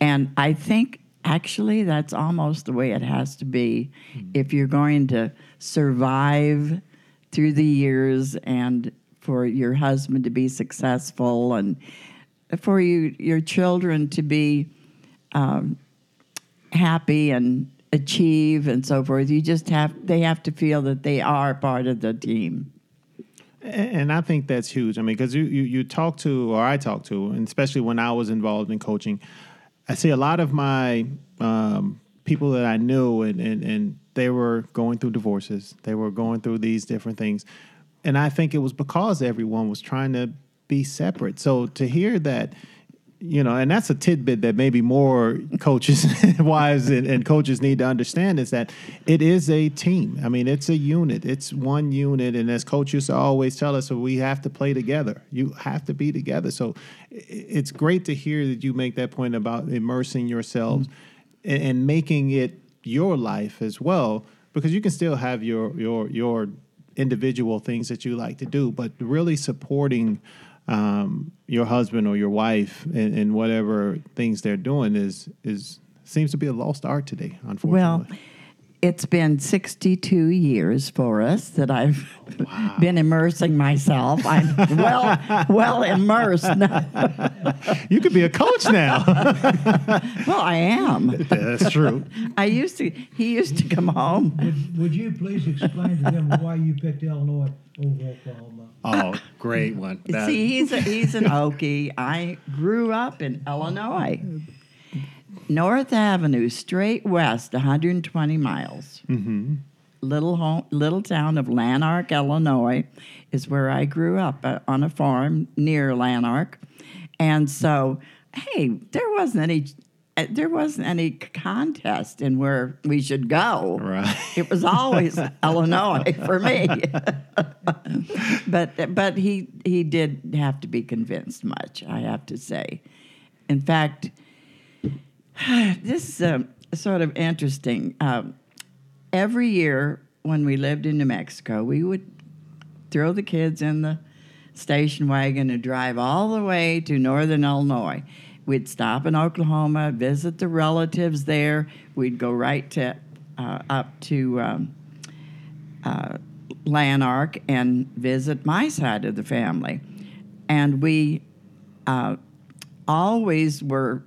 And I think actually that's almost the way it has to be mm-hmm. if you're going to survive through the years and for your husband to be successful and for you your children to be um, happy and achieve and so forth. You just have they have to feel that they are part of the team. And I think that's huge. I mean, because you, you you talk to, or I talk to, and especially when I was involved in coaching, I see a lot of my um, people that I knew, and, and and they were going through divorces. They were going through these different things, and I think it was because everyone was trying to be separate. So to hear that you know, and that's a tidbit that maybe more <laughs> coaches, <laughs> wives, and, and, coaches need to understand is that it is a team. I mean, it's a unit. It's one unit, and as coaches always tell us, we have to play together. You have to be together. So it's great to hear that you make that point about immersing yourselves mm-hmm. and, and making it your life as well, because you can still have your your your individual things that you like to do, but really supporting um, your husband or your wife and, and, whatever things they're doing is is seems to be a lost art today. Unfortunately. Well, it's been 62 years for us that I've wow. been immersing myself. I'm well well immersed. <laughs> you could be a coach now. well, I am. <laughs> That's true. I used to. He used to come home. Would, would you please explain to them why you picked Illinois over Oklahoma? Oh, great one. That. See, he's a, he's an Okie. I grew up in Illinois. North Avenue, straight west, 120 miles. Mm-hmm. Little home, little town of Lanark, Illinois, is where I grew up uh, on a farm near Lanark, and so hey, there wasn't any uh, there wasn't any contest in where we should go. Right. It was always <laughs> Illinois for me. <laughs> but but he he did have to be convinced much, I have to say. In fact, <sighs> this is uh, sort of interesting. Um, every year when we lived in New Mexico, we would throw the kids in the station wagon and drive all the way to northern Illinois. We'd stop in Oklahoma, visit the relatives there. We'd go right to uh, up to um, uh, Lanark and visit my side of the family, and we uh, always were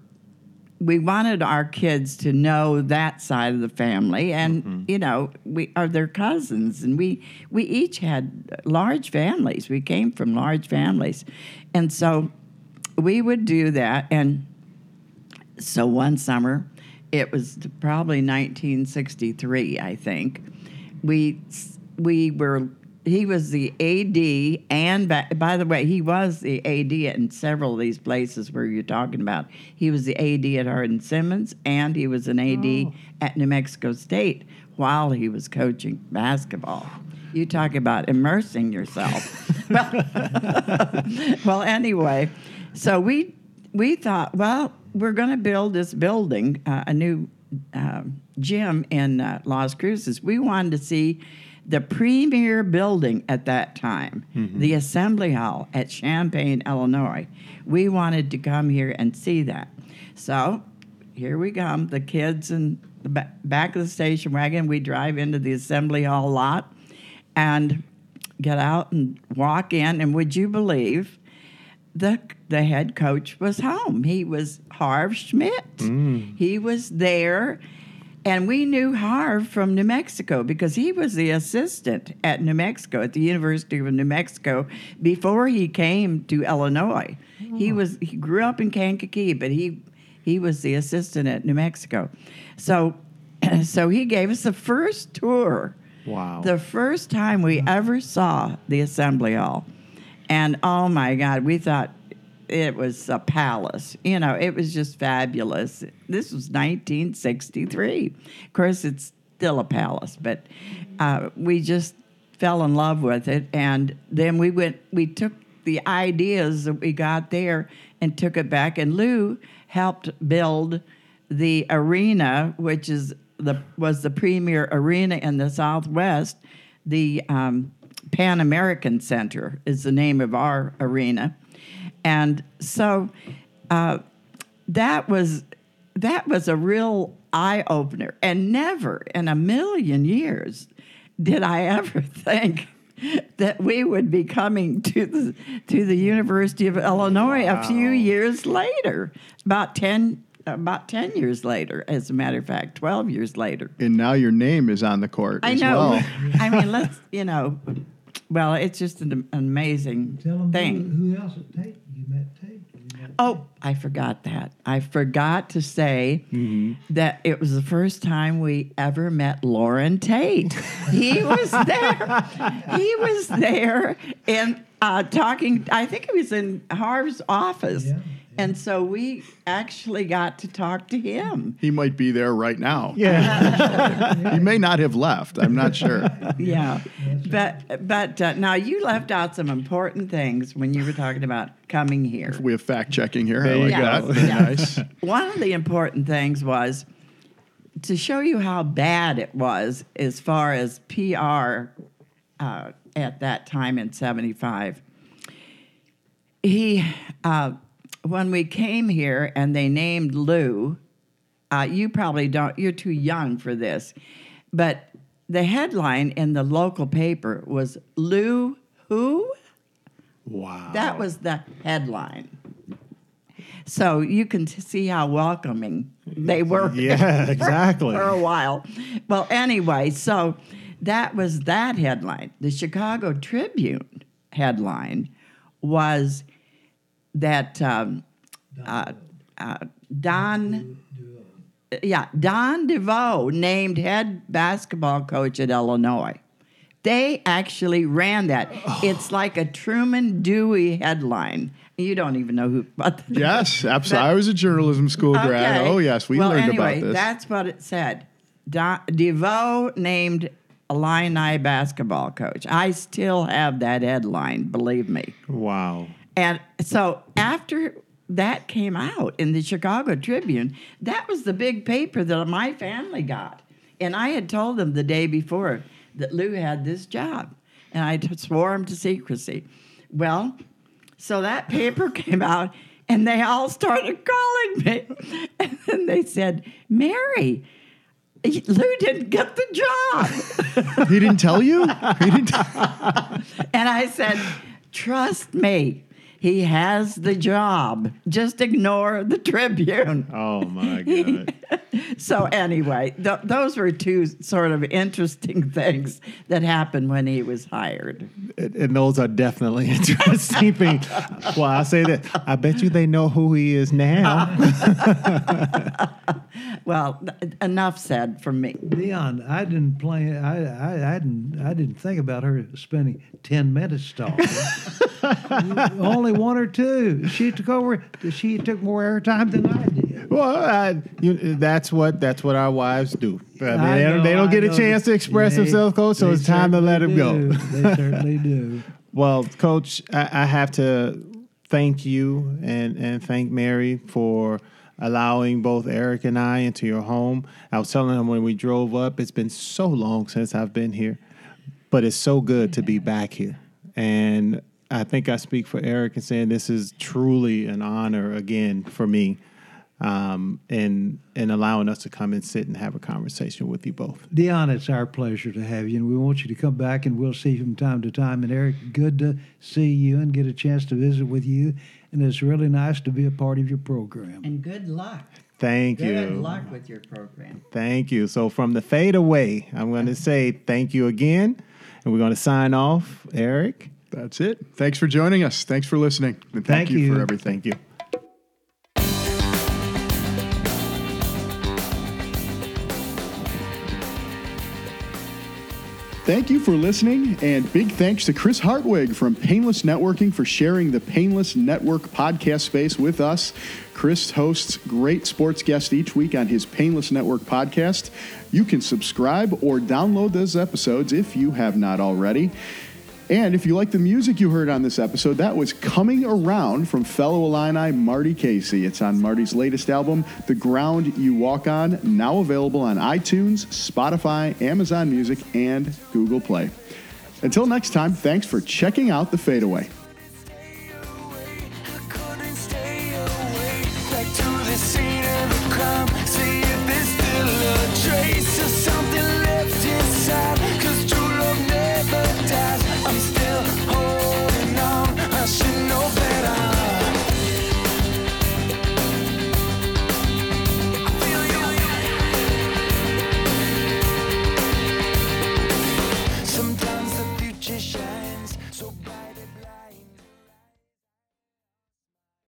we wanted our kids to know that side of the family. And mm-hmm. you know we are their cousins. And we we each had large families. We came from large families. And so we would do that. And so one summer it was probably 1963 i think we we were he was the AD, and by, by, the way, he was the AD in several of these places where you're talking about. He was the AD at Hardin Simmons, and he was an AD oh. at New Mexico State while he was coaching basketball. You talk about immersing yourself. <laughs> <laughs> well, anyway, so we we thought, well, we're going to build this building, uh, a new uh, gym in uh, Las Cruces. We wanted to see the premier building at that time, mm-hmm. the Assembly Hall at Champaign, Illinois. We wanted to come here and see that. So here we come, the kids in the back of the station wagon. We drive into the Assembly Hall lot and get out and walk in. And would you believe the the head coach was home? He was Harv Schmidt. Mm. He was there and we knew Harv from New Mexico because he was the assistant at New Mexico, at the University of New Mexico, before he came to Illinois. Oh. He was he grew up in Kankakee, but he he was the assistant at New Mexico. So <clears throat> so he gave us the first tour. Wow. The first time we ever saw the assembly hall. And oh my God, we thought it was a palace. You know, it was just fabulous. This was 1963. Of course, it's still a palace, but uh, we just fell in love with it. And then we went, we took the ideas that we got there and took it back. And Lou helped build the arena, which is the was the premier arena in the Southwest. The um, Pan American Center is the name of our arena and so uh, that was that was a real eye opener. And never in a million years did I ever <laughs> think that we would be coming to the to the University of Illinois wow. a few years later, about ten about 10 years later, as a matter of fact, 12 years later. And now your name is on the court I as know. well. <laughs> I mean, let's, you know, well, it's just an, an amazing thing. who, else at Tate? Met Tate. Oh, I forgot that. I forgot to say Mm-hmm. that it was the first time we ever met Loren Tate. he was there. He was there and uh, talking. I think it was in Harv's office. Yeah, And so we actually got to talk to him. He might be there right now. Yeah. <laughs> He may not have left. I'm not sure. Yeah, but but uh, now you left out some important things when you were talking about coming here. We have fact checking here. I There you like go. that. Very Yeah. nice. One of the important things was to show you how bad it was as far as PR uh, at that time in '75. He, uh, when we came here and they named Lou, uh, you probably don't. You're too young for this, but the headline in the local paper was Lou who. Wow. That was the headline. So you can t- see how welcoming they were. Yeah, <laughs> exactly. For a while. Well, anyway, so that was that headline. The Chicago Tribune headline was that um, uh, uh, Don, yeah, Don DeVoe named head basketball coach at Illinois. They actually ran that. It's like a Truman Dewey headline. You don't even know who. <laughs> But Yes, absolutely. I was a journalism school grad. Okay. Oh, yes, we well, learned anyway, about this. That's what it said. Don, DeVoe named Illini basketball coach. I still have that headline, believe me. wow. And so after that came out in the Chicago Tribune, that was the big paper that my family got. And I had told them the day before that Lou had this job. And I swore him to secrecy. Well, so that paper <laughs> came out and they all started calling me. <laughs> And then they said, Mary, Lou didn't get the job. he didn't tell you? <laughs> He didn't. And I said, Trust me, he has the job. Just ignore the Tribune. Oh my God. <laughs> So, anyway, th- those were two sort of interesting things that happened when he was hired. and, and those are definitely <laughs> interesting things. Well, I say that. I bet you they know who he is now. <laughs> Well, th- enough said from me. Deon, I didn't plan. I, I, I didn't. I didn't think about her spending ten minutes talking. Only one or two. She took over. She took more airtime than I did. Well, I, you, that's what that's what our wives do. I mean, I they, don't, they don't get a chance to express They- themselves, coach. So it's time to let them go. They <laughs> certainly do. Well, Coach, I, I have to thank you and, and thank Mary for allowing both Eric and I into your home. I was telling him when we drove up, it's been so long since I've been here, but it's so good to be back here. And I think I speak for Eric in saying this is truly an honor again for me. Um, and and allowing us to come and sit and have a conversation with you both. Deon, it's our pleasure to have you, and we want you to come back, and we'll see you from time to time. And Eric, good to see you and get a chance to visit with you. And it's really nice to be a part of your program. And good luck. Thank you. Good luck with your program. Thank you. So from the fade away, I'm going to say thank you again, and we're going to sign off. Eric, That's it. Thanks for joining us. Thanks for listening. And thank, Thank you, you. for everything. thank you. Thank you for listening, and big thanks to Chris Hartwig from Painless Networking for sharing the Painless Network podcast space with us. Chris hosts great sports guests each week on his Painless Network podcast. You can subscribe or download those episodes if you have not already. And if you like the music you heard on this episode, that was Coming Around from fellow Illini Marty Casey. It's on Marty's latest album, The Ground You Walk On, now available on iTunes, Spotify, Amazon Music, and Google Play. Until next time, thanks for checking out The Fadeaway.